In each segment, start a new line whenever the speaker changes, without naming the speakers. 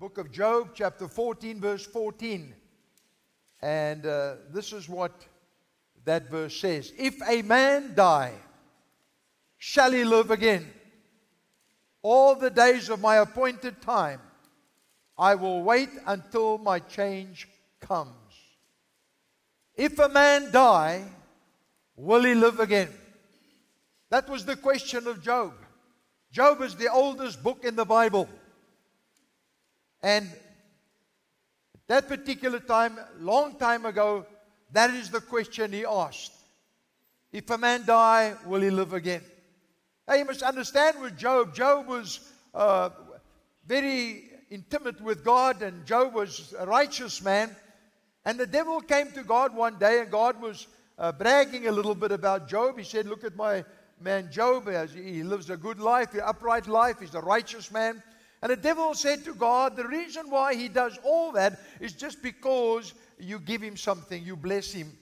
book of Job, chapter 14, verse 14. And uh, this is what that verse says If a man die, shall he live again? All the days of my appointed time, I will wait until my change comes. If a man die, will he live again? That was the question of Job. Job is the oldest book in the Bible. And that particular time, long time ago, that is the question he asked. If a man die, will he live again? Now you must understand with Job, Job was uh, very intimate with God, and Job was a righteous man. And the devil came to God one day, and God was uh, bragging a little bit about Job. He said, Look at my man Job. He lives a good life, an upright life. He's a righteous man. And the devil said to God, The reason why he does all that is just because you give him something, you bless him.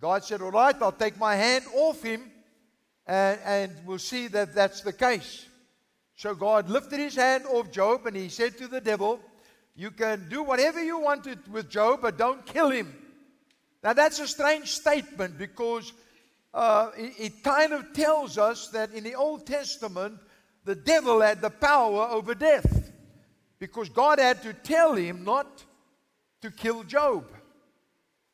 God said, All right, I'll take my hand off him and, and we'll see that that's the case. So God lifted his hand off Job and he said to the devil, You can do whatever you wanted with Job, but don't kill him. Now that's a strange statement because uh, it, it kind of tells us that in the Old Testament, the devil had the power over death because God had to tell him not to kill Job.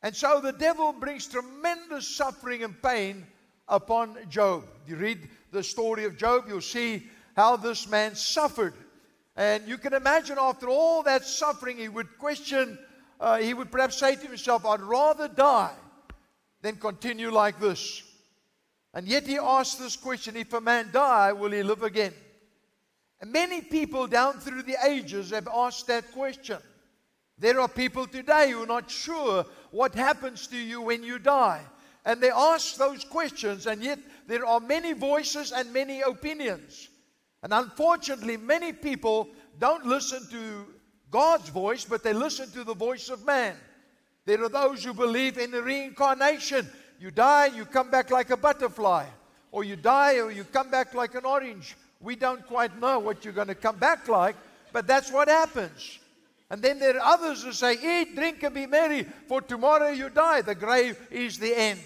And so the devil brings tremendous suffering and pain upon Job. You read the story of Job, you'll see how this man suffered. And you can imagine after all that suffering, he would question, uh, he would perhaps say to himself, I'd rather die than continue like this. And yet he asked this question if a man die, will he live again? And many people down through the ages have asked that question. There are people today who are not sure what happens to you when you die. And they ask those questions, and yet there are many voices and many opinions. And unfortunately, many people don't listen to God's voice, but they listen to the voice of man. There are those who believe in the reincarnation. You die, you come back like a butterfly, or you die, or you come back like an orange. We don't quite know what you're going to come back like, but that's what happens. And then there are others who say, Eat, drink, and be merry, for tomorrow you die. The grave is the end.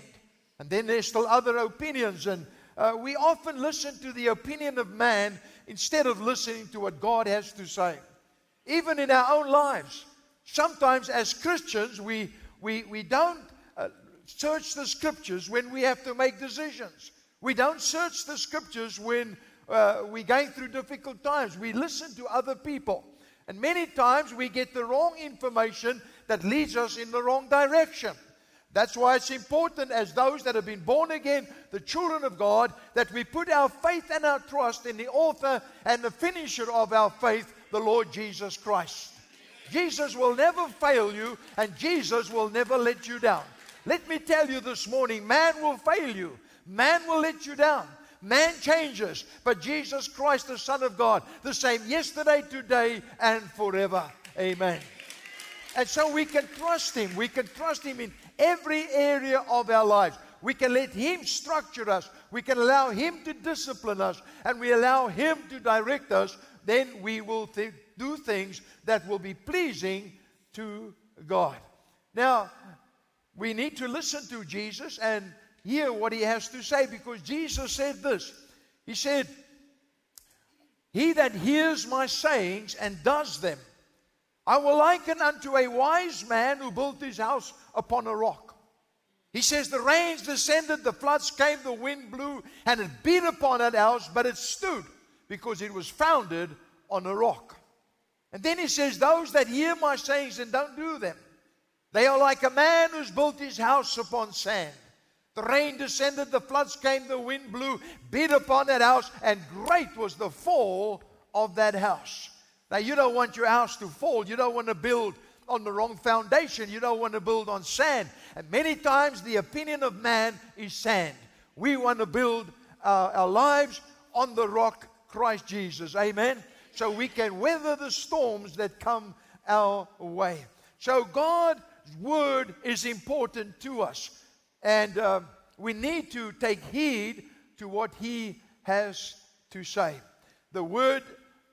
And then there's still other opinions. And uh, we often listen to the opinion of man instead of listening to what God has to say. Even in our own lives, sometimes as Christians, we, we, we don't search the scriptures when we have to make decisions. We don't search the scriptures when uh, we're going through difficult times. We listen to other people. And many times we get the wrong information that leads us in the wrong direction. That's why it's important, as those that have been born again, the children of God, that we put our faith and our trust in the author and the finisher of our faith, the Lord Jesus Christ. Jesus will never fail you, and Jesus will never let you down. Let me tell you this morning man will fail you, man will let you down. Man changes, but Jesus Christ, the Son of God, the same yesterday, today, and forever. Amen. And so we can trust Him. We can trust Him in every area of our lives. We can let Him structure us. We can allow Him to discipline us. And we allow Him to direct us. Then we will th- do things that will be pleasing to God. Now, we need to listen to Jesus and hear what he has to say because Jesus said this. He said, He that hears my sayings and does them, I will liken unto a wise man who built his house upon a rock. He says, The rains descended, the floods came, the wind blew, and it beat upon that house, but it stood because it was founded on a rock. And then he says, Those that hear my sayings and don't do them, they are like a man who's built his house upon sand. The rain descended, the floods came, the wind blew, beat upon that house, and great was the fall of that house. Now, you don't want your house to fall. You don't want to build on the wrong foundation. You don't want to build on sand. And many times, the opinion of man is sand. We want to build uh, our lives on the rock, Christ Jesus. Amen. So we can weather the storms that come our way. So, God word is important to us. And uh, we need to take heed to what he has to say. The word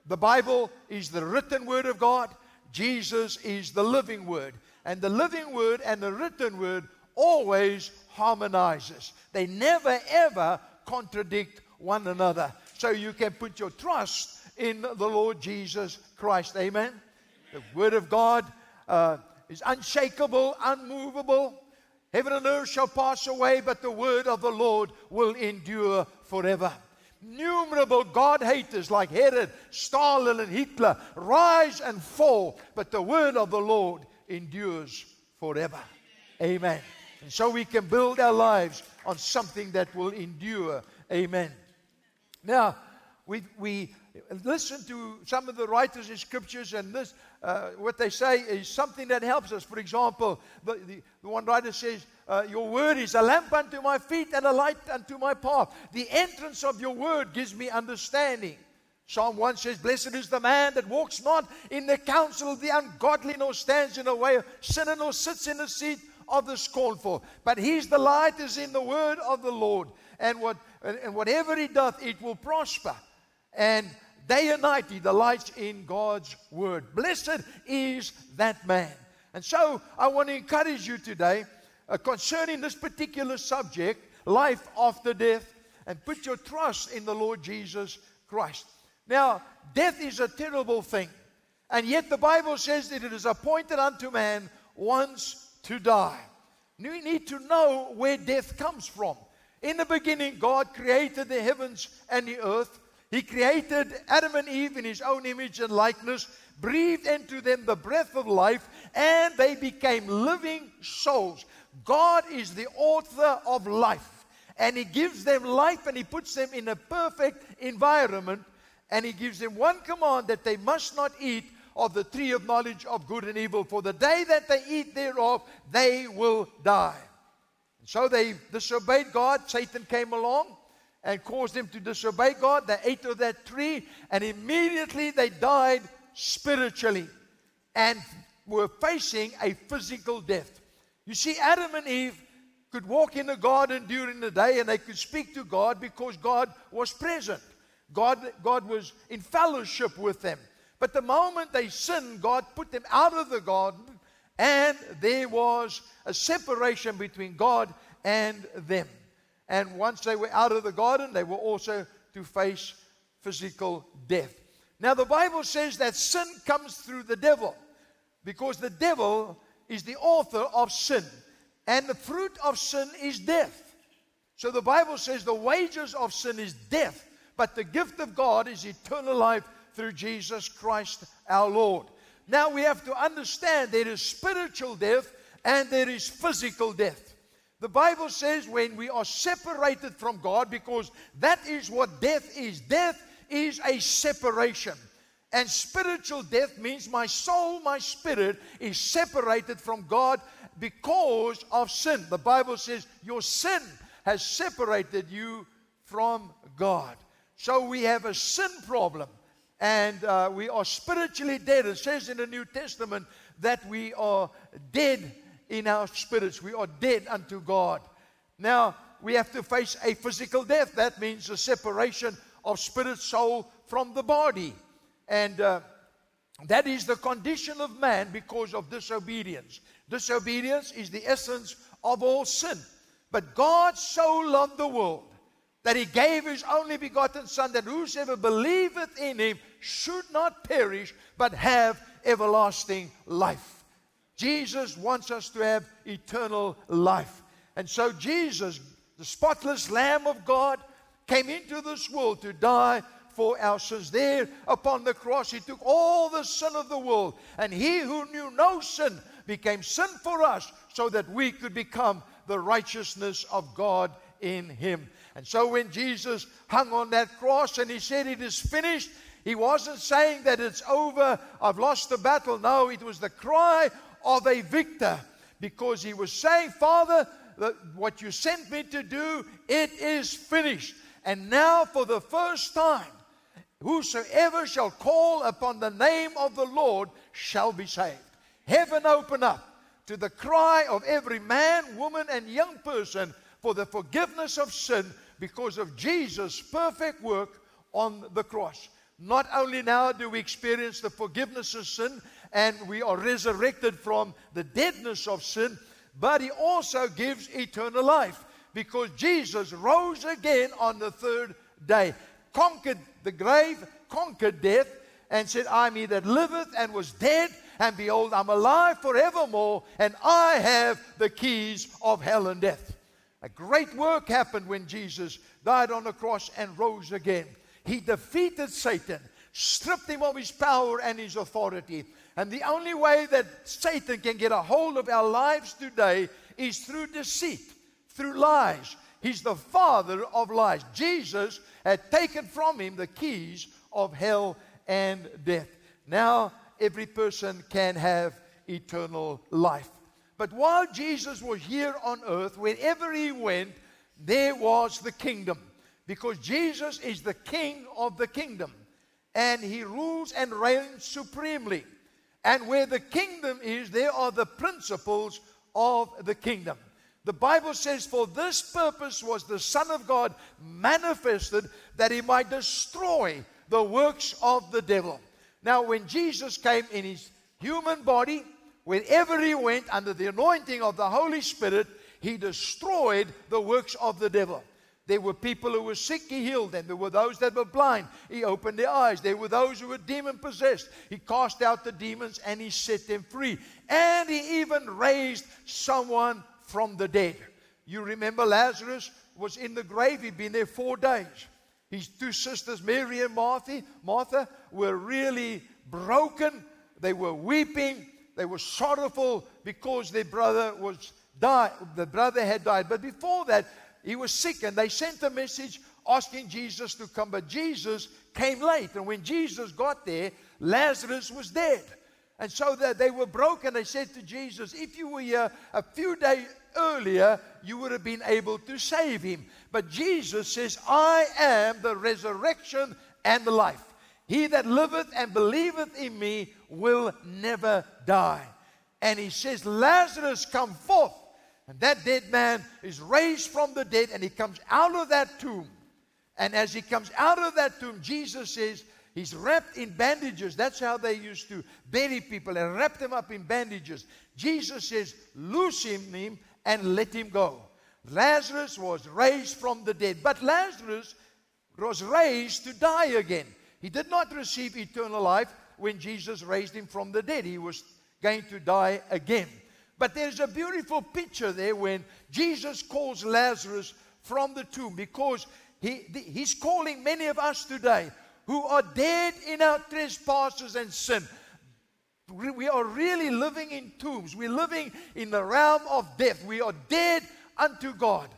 The Bible is the written word of God. Jesus is the living word. And the living word and the written word always harmonizes. They never ever contradict one another. So you can put your trust in the Lord Jesus Christ. Amen. The word of God uh, is unshakable, unmovable. Heaven and earth shall pass away, but the word of the Lord will endure forever. Numerable God haters like Herod, Stalin, and Hitler rise and fall, but the word of the Lord endures forever. Amen. And so we can build our lives on something that will endure. Amen. Now, we, we listen to some of the writers in scriptures, and this, uh, what they say is something that helps us. For example, the, the, the one writer says, uh, Your word is a lamp unto my feet and a light unto my path. The entrance of your word gives me understanding. Psalm 1 says, Blessed is the man that walks not in the counsel of the ungodly, nor stands in the way of sinner, nor sits in the seat of the scornful. But his delight is in the word of the Lord. And, what, and whatever he doth, it will prosper. And day and night he delights in God's word. Blessed is that man. And so I want to encourage you today uh, concerning this particular subject, life after death, and put your trust in the Lord Jesus Christ. Now, death is a terrible thing. And yet the Bible says that it is appointed unto man once to die. We need to know where death comes from. In the beginning, God created the heavens and the earth. He created Adam and Eve in his own image and likeness, breathed into them the breath of life, and they became living souls. God is the author of life, and He gives them life and He puts them in a perfect environment, and He gives them one command that they must not eat of the tree of knowledge of good and evil, for the day that they eat thereof, they will die. And so they disobeyed God. Satan came along and caused them to disobey God. They ate of that tree, and immediately they died spiritually and were facing a physical death. You see, Adam and Eve could walk in the garden during the day and they could speak to God because God was present. God, God was in fellowship with them. But the moment they sinned, God put them out of the garden, and there was a separation between God and them. And once they were out of the garden, they were also to face physical death. Now, the Bible says that sin comes through the devil because the devil is the author of sin, and the fruit of sin is death. So the Bible says the wages of sin is death, but the gift of God is eternal life through Jesus Christ our Lord. Now we have to understand there is spiritual death and there is physical death. The Bible says when we are separated from God, because that is what death is. Death is a separation. And spiritual death means my soul, my spirit is separated from God because of sin. The Bible says your sin has separated you from God. So we have a sin problem and uh, we are spiritually dead. It says in the New Testament that we are dead in our spirits, we are dead unto God. Now, we have to face a physical death. That means a separation of spirit, soul from the body. And uh, that is the condition of man because of disobedience. Disobedience is the essence of all sin. But God so loved the world that he gave his only begotten Son, that whosoever believeth in him should not perish, but have everlasting life. Jesus wants us to have eternal life. And so, Jesus, the spotless Lamb of God, came into this world to die for our sins. There upon the cross, He took all the sin of the world, and He who knew no sin became sin for us so that we could become the righteousness of God in Him. And so when Jesus hung on that cross and He said, It is finished, he wasn't saying that it's over, I've lost the battle. No, it was the cry of a victor because he was saying, Father, what you sent me to do, it is finished. And now, for the first time, whosoever shall call upon the name of the Lord shall be saved. Heaven open up to the cry of every man, woman, and young person for the forgiveness of sin because of Jesus' perfect work on the cross. not only now do we experience the forgiveness of sin and we are resurrected from the deadness of sin, but He also gives eternal life because Jesus rose again on the third day, conquered the grave, conquered death, and said, I'm he that liveth and was dead, and behold, I'm alive forevermore, and I have the keys of hell and death. A great work happened when Jesus died on the cross and rose again. He defeated Satan, stripped him of his power and his authority. And the only way that Satan can get a hold of our lives today is through deceit, through lies. He's the father of lies. Jesus had taken from him the keys of hell and death. Now every person can have eternal life. But while Jesus was here on earth, wherever he went, there was the kingdom. Because Jesus is the king of the kingdom. And he rules and reigns supremely. And where the kingdom is, there are the principles of the kingdom. The Bible says, For this purpose was the Son of God manifested that he might destroy the works of the devil. Now, when Jesus came in his human body, wherever he went under the anointing of the Holy Spirit, he destroyed the works of the devil. There were people who were sick, he healed them. There were those that were blind, he opened their eyes. There were those who were demon possessed, he cast out the demons and he set them free. And he even raised someone from the dead. You remember Lazarus was in the grave, he'd been there four days. His two sisters, Mary and Martha, Martha, were really broken. They were weeping. They were sorrowful because their brother was died. The brother had died. But before that, he was sick, and they sent a message asking Jesus to come. But Jesus came late, and when Jesus got there, Lazarus was dead. And so that they were broken. They said to Jesus, If you were here a few days earlier, you would have been able to save him. But Jesus says, I am the resurrection and the life. He that liveth and believeth in me will never die. And he says, Lazarus, come forth. And that dead man is raised from the dead and he comes out of that tomb. And as he comes out of that tomb, Jesus says, He's wrapped in bandages. That's how they used to bury people and wrap them up in bandages. Jesus says, Loose him and let him go. Lazarus was raised from the dead. But Lazarus was raised to die again. He did not receive eternal life when Jesus raised him from the dead. He was going to die again. But there's a beautiful picture there when Jesus calls Lazarus from the tomb because he, he's calling many of us today who are dead in our trespasses and sin. We are really living in tombs. We're living in the realm of death. We are dead unto God.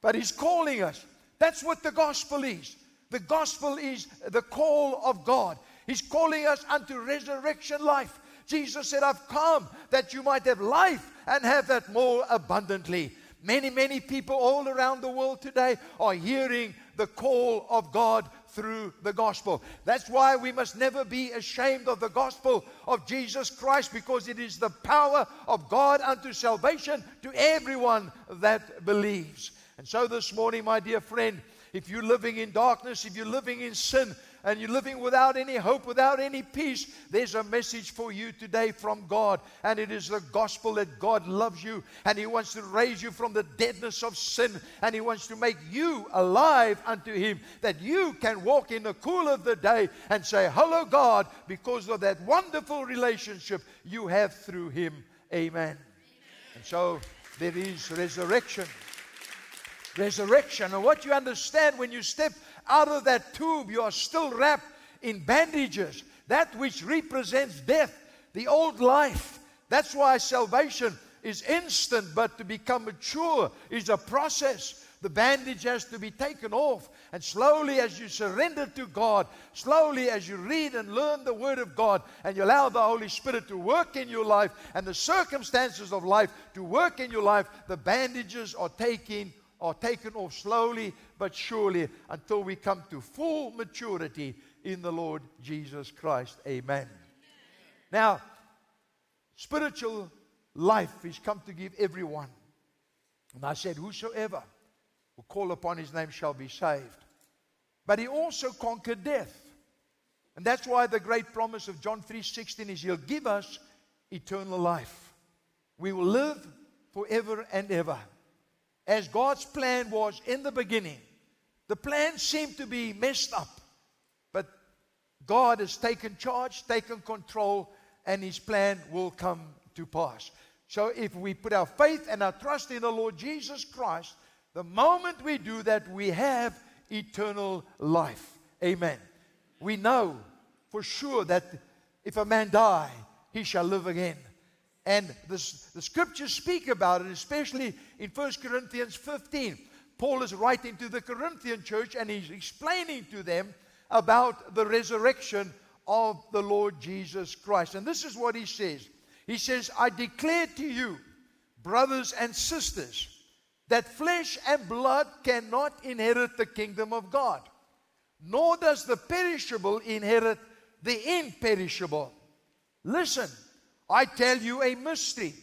But He's calling us. That's what the gospel is. The gospel is the call of God. He's calling us unto resurrection life. Jesus said, I've come that you might have life and have that more abundantly. Many, many people all around the world today are hearing the call of God through the gospel. That's why we must never be ashamed of the gospel of Jesus Christ because it is the power of God unto salvation to everyone that believes. And so this morning, my dear friend, if you're living in darkness, if you're living in sin, and you're living without any hope, without any peace, there's a message for you today from God. And it is the gospel that God loves you and He wants to raise you from the deadness of sin and He wants to make you alive unto Him that you can walk in the cool of the day and say, Hello, God, because of that wonderful relationship you have through Him. Amen. And so there is resurrection. Resurrection. And what you understand when you step out of that tube, you are still wrapped in bandages. That which represents death, the old life. That's why salvation is instant, but to become mature is a process. The bandage has to be taken off. And slowly, as you surrender to God, slowly as you read and learn the Word of God, and you allow the Holy Spirit to work in your life and the circumstances of life to work in your life, the bandages are taken are taken off slowly but surely until we come to full maturity in the Lord Jesus Christ. Amen. Now, spiritual life is come to give everyone. And I said, Whosoever will call upon his name shall be saved. But he also conquered death. And that's why the great promise of John 3:16 is he'll give us eternal life. We will live forever and ever. As God's plan was in the beginning. The plan seemed to be messed up. But God has taken charge, taken control, and his plan will come to pass. So if we put our faith and our trust in the Lord Jesus Christ, the moment we do that, we have eternal life. Amen. We know for sure that if a man die, he shall live again. And the, the scriptures speak about it, especially in 1 Corinthians 15. Paul is writing to the Corinthian church and he's explaining to them about the resurrection of the Lord Jesus Christ. And this is what he says He says, I declare to you, brothers and sisters, that flesh and blood cannot inherit the kingdom of God, nor does the perishable inherit the imperishable. Listen, I tell you a mystery.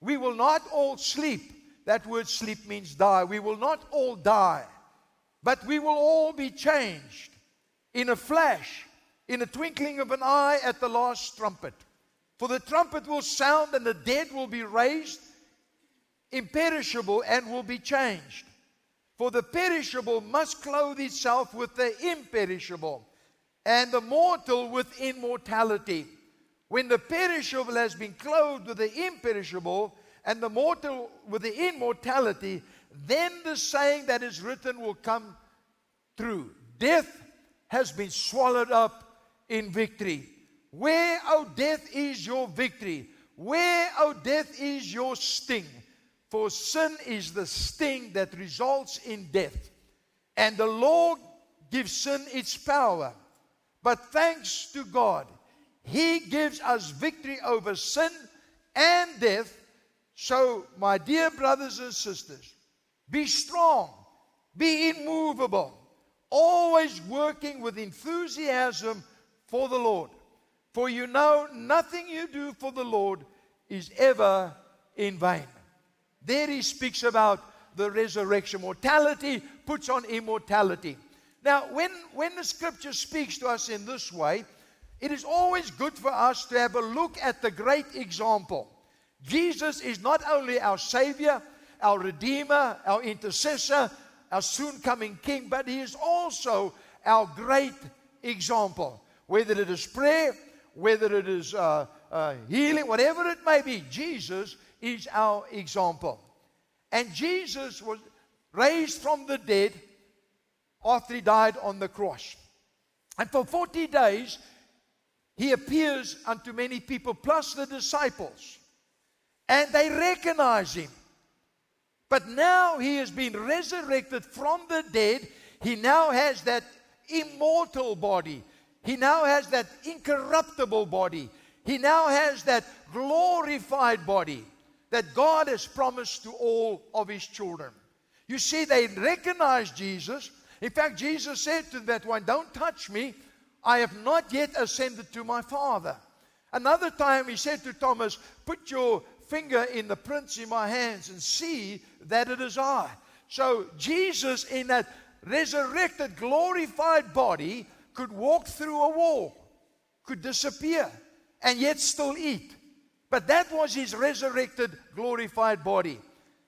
We will not all sleep. That word sleep means die. We will not all die, but we will all be changed in a flash, in a twinkling of an eye at the last trumpet. For the trumpet will sound and the dead will be raised imperishable and will be changed. For the perishable must clothe itself with the imperishable, and the mortal with immortality. When the perishable has been clothed with the imperishable, and the mortal with the immortality, then the saying that is written will come true. Death has been swallowed up in victory. Where, O oh, death, is your victory? Where, O oh, death, is your sting? For sin is the sting that results in death. And the law gives sin its power. But thanks to God, He gives us victory over sin and death. So, my dear brothers and sisters, be strong, be immovable, always working with enthusiasm for the Lord. For you know nothing you do for the Lord is ever in vain. There he speaks about the resurrection. Mortality puts on immortality. Now, when, when the scripture speaks to us in this way, it is always good for us to have a look at the great example. Jesus is not only our Savior, our Redeemer, our intercessor, our soon coming King, but He is also our great example. Whether it is prayer, whether it is uh, uh, healing, whatever it may be, Jesus is our example. And Jesus was raised from the dead after he died on the cross. And for 40 days, he appears unto many people, plus the disciples. And they recognize him. But now he has been resurrected from the dead. He now has that immortal body. He now has that incorruptible body. He now has that glorified body that God has promised to all of his children. You see, they recognized Jesus. In fact, Jesus said to that one, Don't touch me. I have not yet ascended to my Father. Another time he said to Thomas, Put your finger in the prints in my hands and see that it is I. So Jesus, in that resurrected, glorified body, could walk through a wall, could disappear, and yet still eat. But that was his resurrected, glorified body.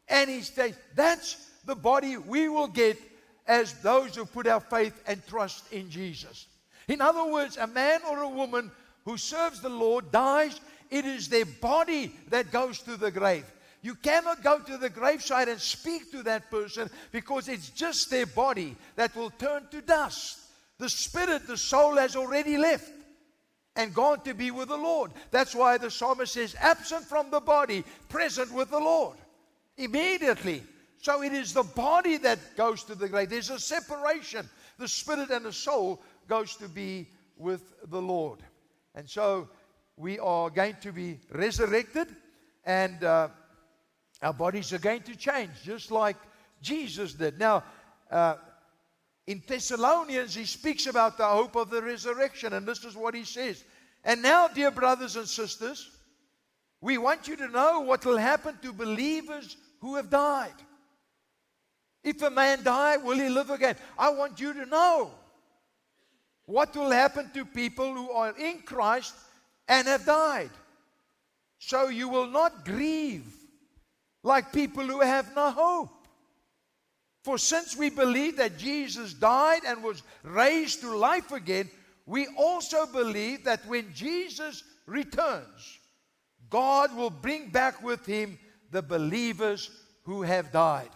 And he says, that's the body we will get as those who put our faith and trust in Jesus. In other words, a man or a woman who serves the Lord dies, it is their body that goes to the grave. You cannot go to the graveside and speak to that person because it's just their body that will turn to dust. The spirit, the soul has already left and gone to be with the Lord. That's why the psalmist says, absent from the body, present with the Lord. Immediately. So it is the body that goes to the grave. There's a separation. The spirit and the soul goes to be with the Lord. And so we are going to be resurrected and uh, our bodies are going to change just like Jesus did. Now, uh, in Thessalonians, he speaks about the hope of the resurrection, and this is what he says. And now, dear brothers and sisters, we want you to know what will happen to believers who have died. If a man die, will he live again? I want you to know what will happen to people who are in Christ and have died. So you will not grieve like people who have no hope. For since we believe that Jesus died and was raised to life again, we also believe that when Jesus returns, God will bring back with him the believers who have died.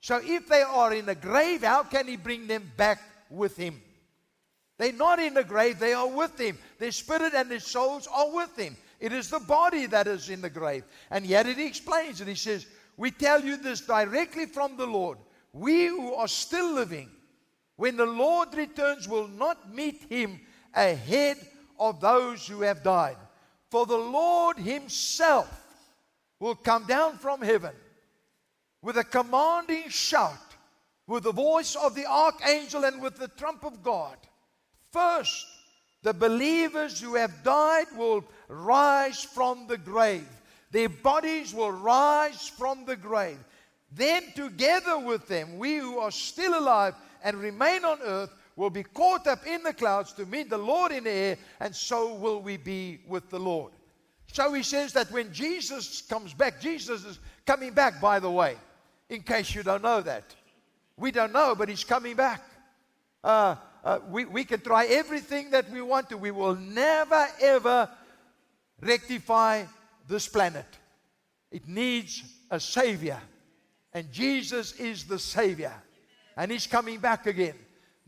So if they are in the grave, how can he bring them back with him? They're not in the grave, they are with him. Their spirit and their souls are with him. It is the body that is in the grave. And yet it explains it. He says, We tell you this directly from the Lord. We who are still living, when the Lord returns, will not meet him ahead of those who have died. For the Lord himself will come down from heaven with a commanding shout, with the voice of the archangel, and with the trump of God. First, the believers who have died will rise from the grave. Their bodies will rise from the grave. Then, together with them, we who are still alive and remain on earth will be caught up in the clouds to meet the Lord in the air, and so will we be with the Lord. So he says that when Jesus comes back, Jesus is coming back, by the way, in case you don't know that. We don't know, but he's coming back. Uh, uh, we, we can try everything that we want to. We will never, ever rectify this planet. It needs a Savior. And Jesus is the Savior. And He's coming back again.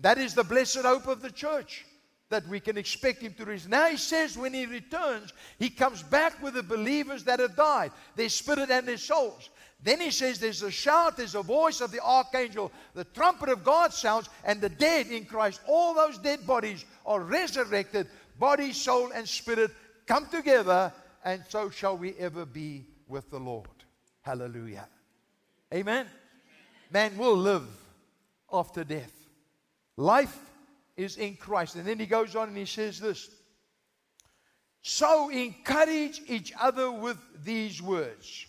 That is the blessed hope of the church that we can expect Him to return. Now He says when He returns, He comes back with the believers that have died, their spirit and their souls. Then he says there's a shout, there's a voice of the archangel, the trumpet of God sounds, and the dead in Christ, all those dead bodies are resurrected, body, soul, and spirit come together, and so shall we ever be with the Lord. Hallelujah. Amen. Man will live after death. Life is in Christ. And then he goes on and he says this So encourage each other with these words.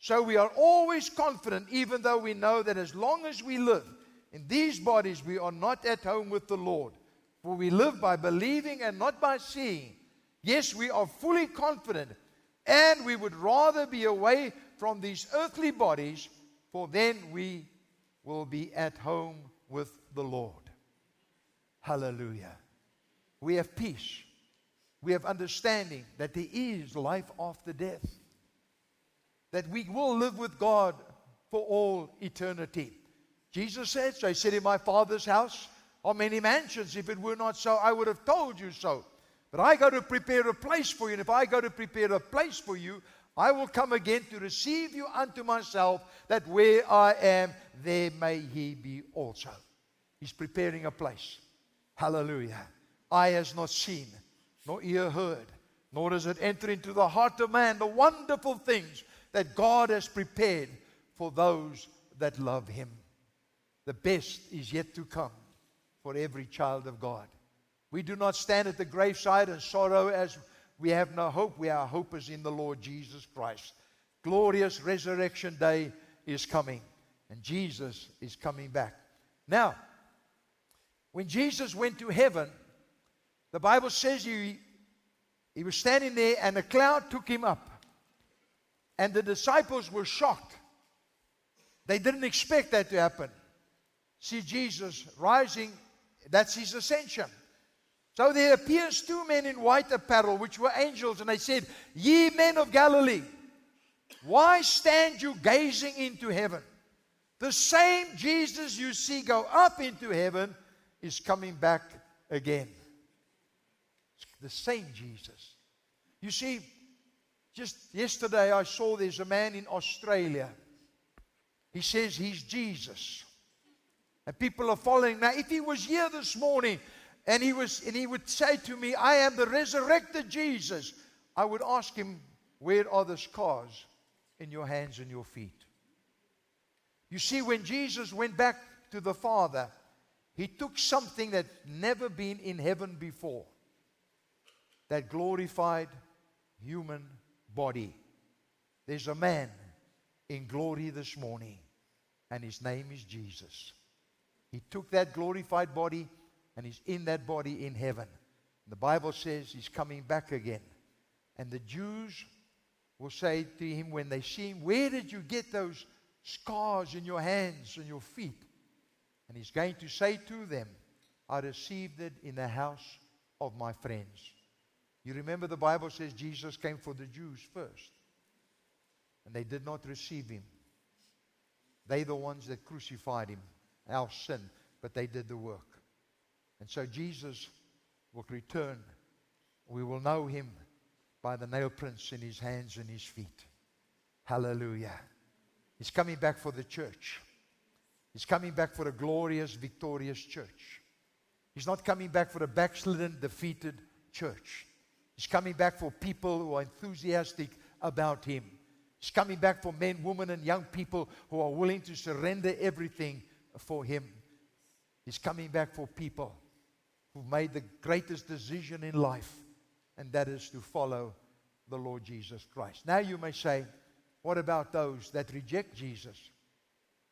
So we are always confident, even though we know that as long as we live in these bodies, we are not at home with the Lord. For we live by believing and not by seeing. Yes, we are fully confident, and we would rather be away from these earthly bodies, for then we will be at home with the Lord. Hallelujah. We have peace. We have understanding that there is life after death that we will live with God for all eternity. Jesus said, So I said, In my Father's house are many mansions. If it were not so, I would have told you so. But I go to prepare a place for you. And if I go to prepare a place for you, I will come again to receive you unto myself, that where I am, there may he be also. He's preparing a place. Hallelujah. Eye has not seen, nor ear heard, nor does it enter into the heart of man the wonderful things that God has prepared for those that love Him. The best is yet to come for every child of God. We do not stand at the graveside and sorrow as we have no hope. We, our hope is in the Lord Jesus Christ. Glorious resurrection day is coming, and Jesus is coming back. Now, when Jesus went to heaven, the Bible says he, he was standing there and a cloud took him up. And the disciples were shocked. They didn't expect that to happen. See Jesus rising, that's his ascension. So there appears two men in white apparel, which were angels, and they said, Ye men of Galilee, why stand you gazing into heaven? The same Jesus you see go up into heaven is coming back again. The same Jesus. You see, just yesterday, I saw there's a man in Australia. He says he's Jesus. And people are following. Now, if he was here this morning and he, was, and he would say to me, I am the resurrected Jesus, I would ask him, Where are the scars in your hands and your feet? You see, when Jesus went back to the Father, he took something that never been in heaven before that glorified human body. There's a man in glory this morning, and his name is Jesus. He took that glorified body and he's in that body in heaven. The Bible says he's coming back again. And the Jews will say to him when they see him, Where did you get those scars in your hands and your feet? And he's going to say to them, I received it in the house of my friends. You remember the Bible says Jesus came for the Jews first. And they did not receive him. They the ones that crucified him, our sin, but they did the work. And so Jesus will return. We will know him by the nail prints in his hands and his feet. Hallelujah. He's coming back for the church. He's coming back for a glorious, victorious church. He's not coming back for a backslidden, defeated church. He's coming back for people who are enthusiastic about him. He's coming back for men, women, and young people who are willing to surrender everything for him. He's coming back for people who've made the greatest decision in life, and that is to follow the Lord Jesus Christ. Now you may say, what about those that reject Jesus?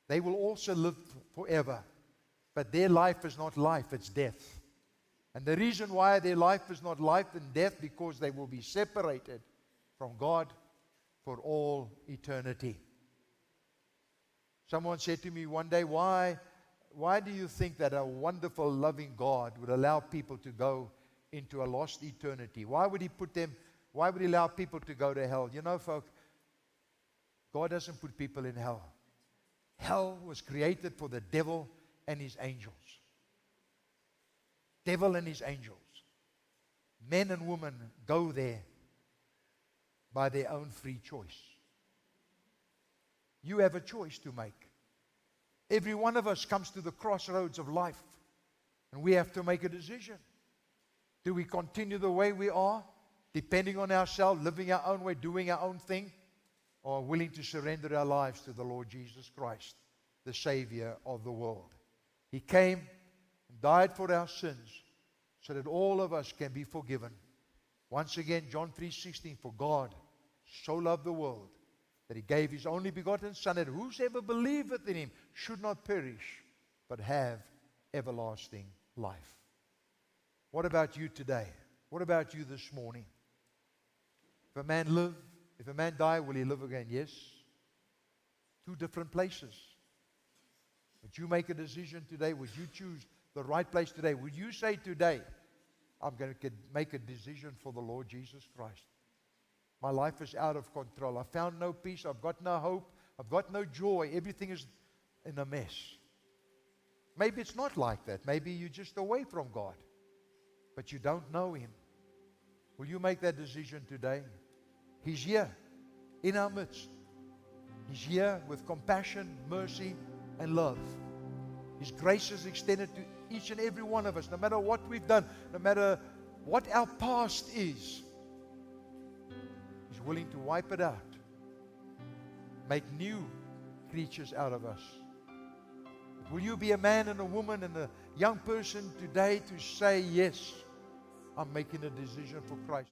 They will also live forever, but their life is not life, it's death. And the reason why their life is not life and death because they will be separated from God for all eternity. Someone said to me one day, why why do you think that a wonderful, loving God would allow people to go into a lost eternity? Why would He put them, why would He allow people to go to hell? You know, folks, God doesn't put people in hell. Hell was created for the devil and his angels. Devil and his angels. Men and women go there by their own free choice. You have a choice to make. Every one of us comes to the crossroads of life, and we have to make a decision. Do we continue the way we are, depending on ourselves, living our own way, doing our own thing, or willing to surrender our lives to the Lord Jesus Christ, the Savior of the world? He came and died for our sins so that all of us can be forgiven. Once again, John 3:16, for God so loved the world that he gave his only begotten Son, that whosoever believeth in him should not perish, but have everlasting life. What about you today? What about you this morning? If a man live, if a man die, will he live again? Yes. Two different places. Would you make a decision today? Would you choose the right place today? Would you say today, I'm going to make a decision for the Lord Jesus Christ? My life is out of control. I found no peace. I've got no hope. I've got no joy. Everything is in a mess. Maybe it's not like that. Maybe you're just away from God, but you don't know Him. Will you make that decision today? He's here in our midst. He's here with compassion, mercy, and love. His grace is extended to each and every one of us, no matter what we've done, no matter what our past is He's willing to wipe it out, make new creatures out of us. Will you be a man and a woman and a young person today to say, Yes, I'm making a decision for Christ?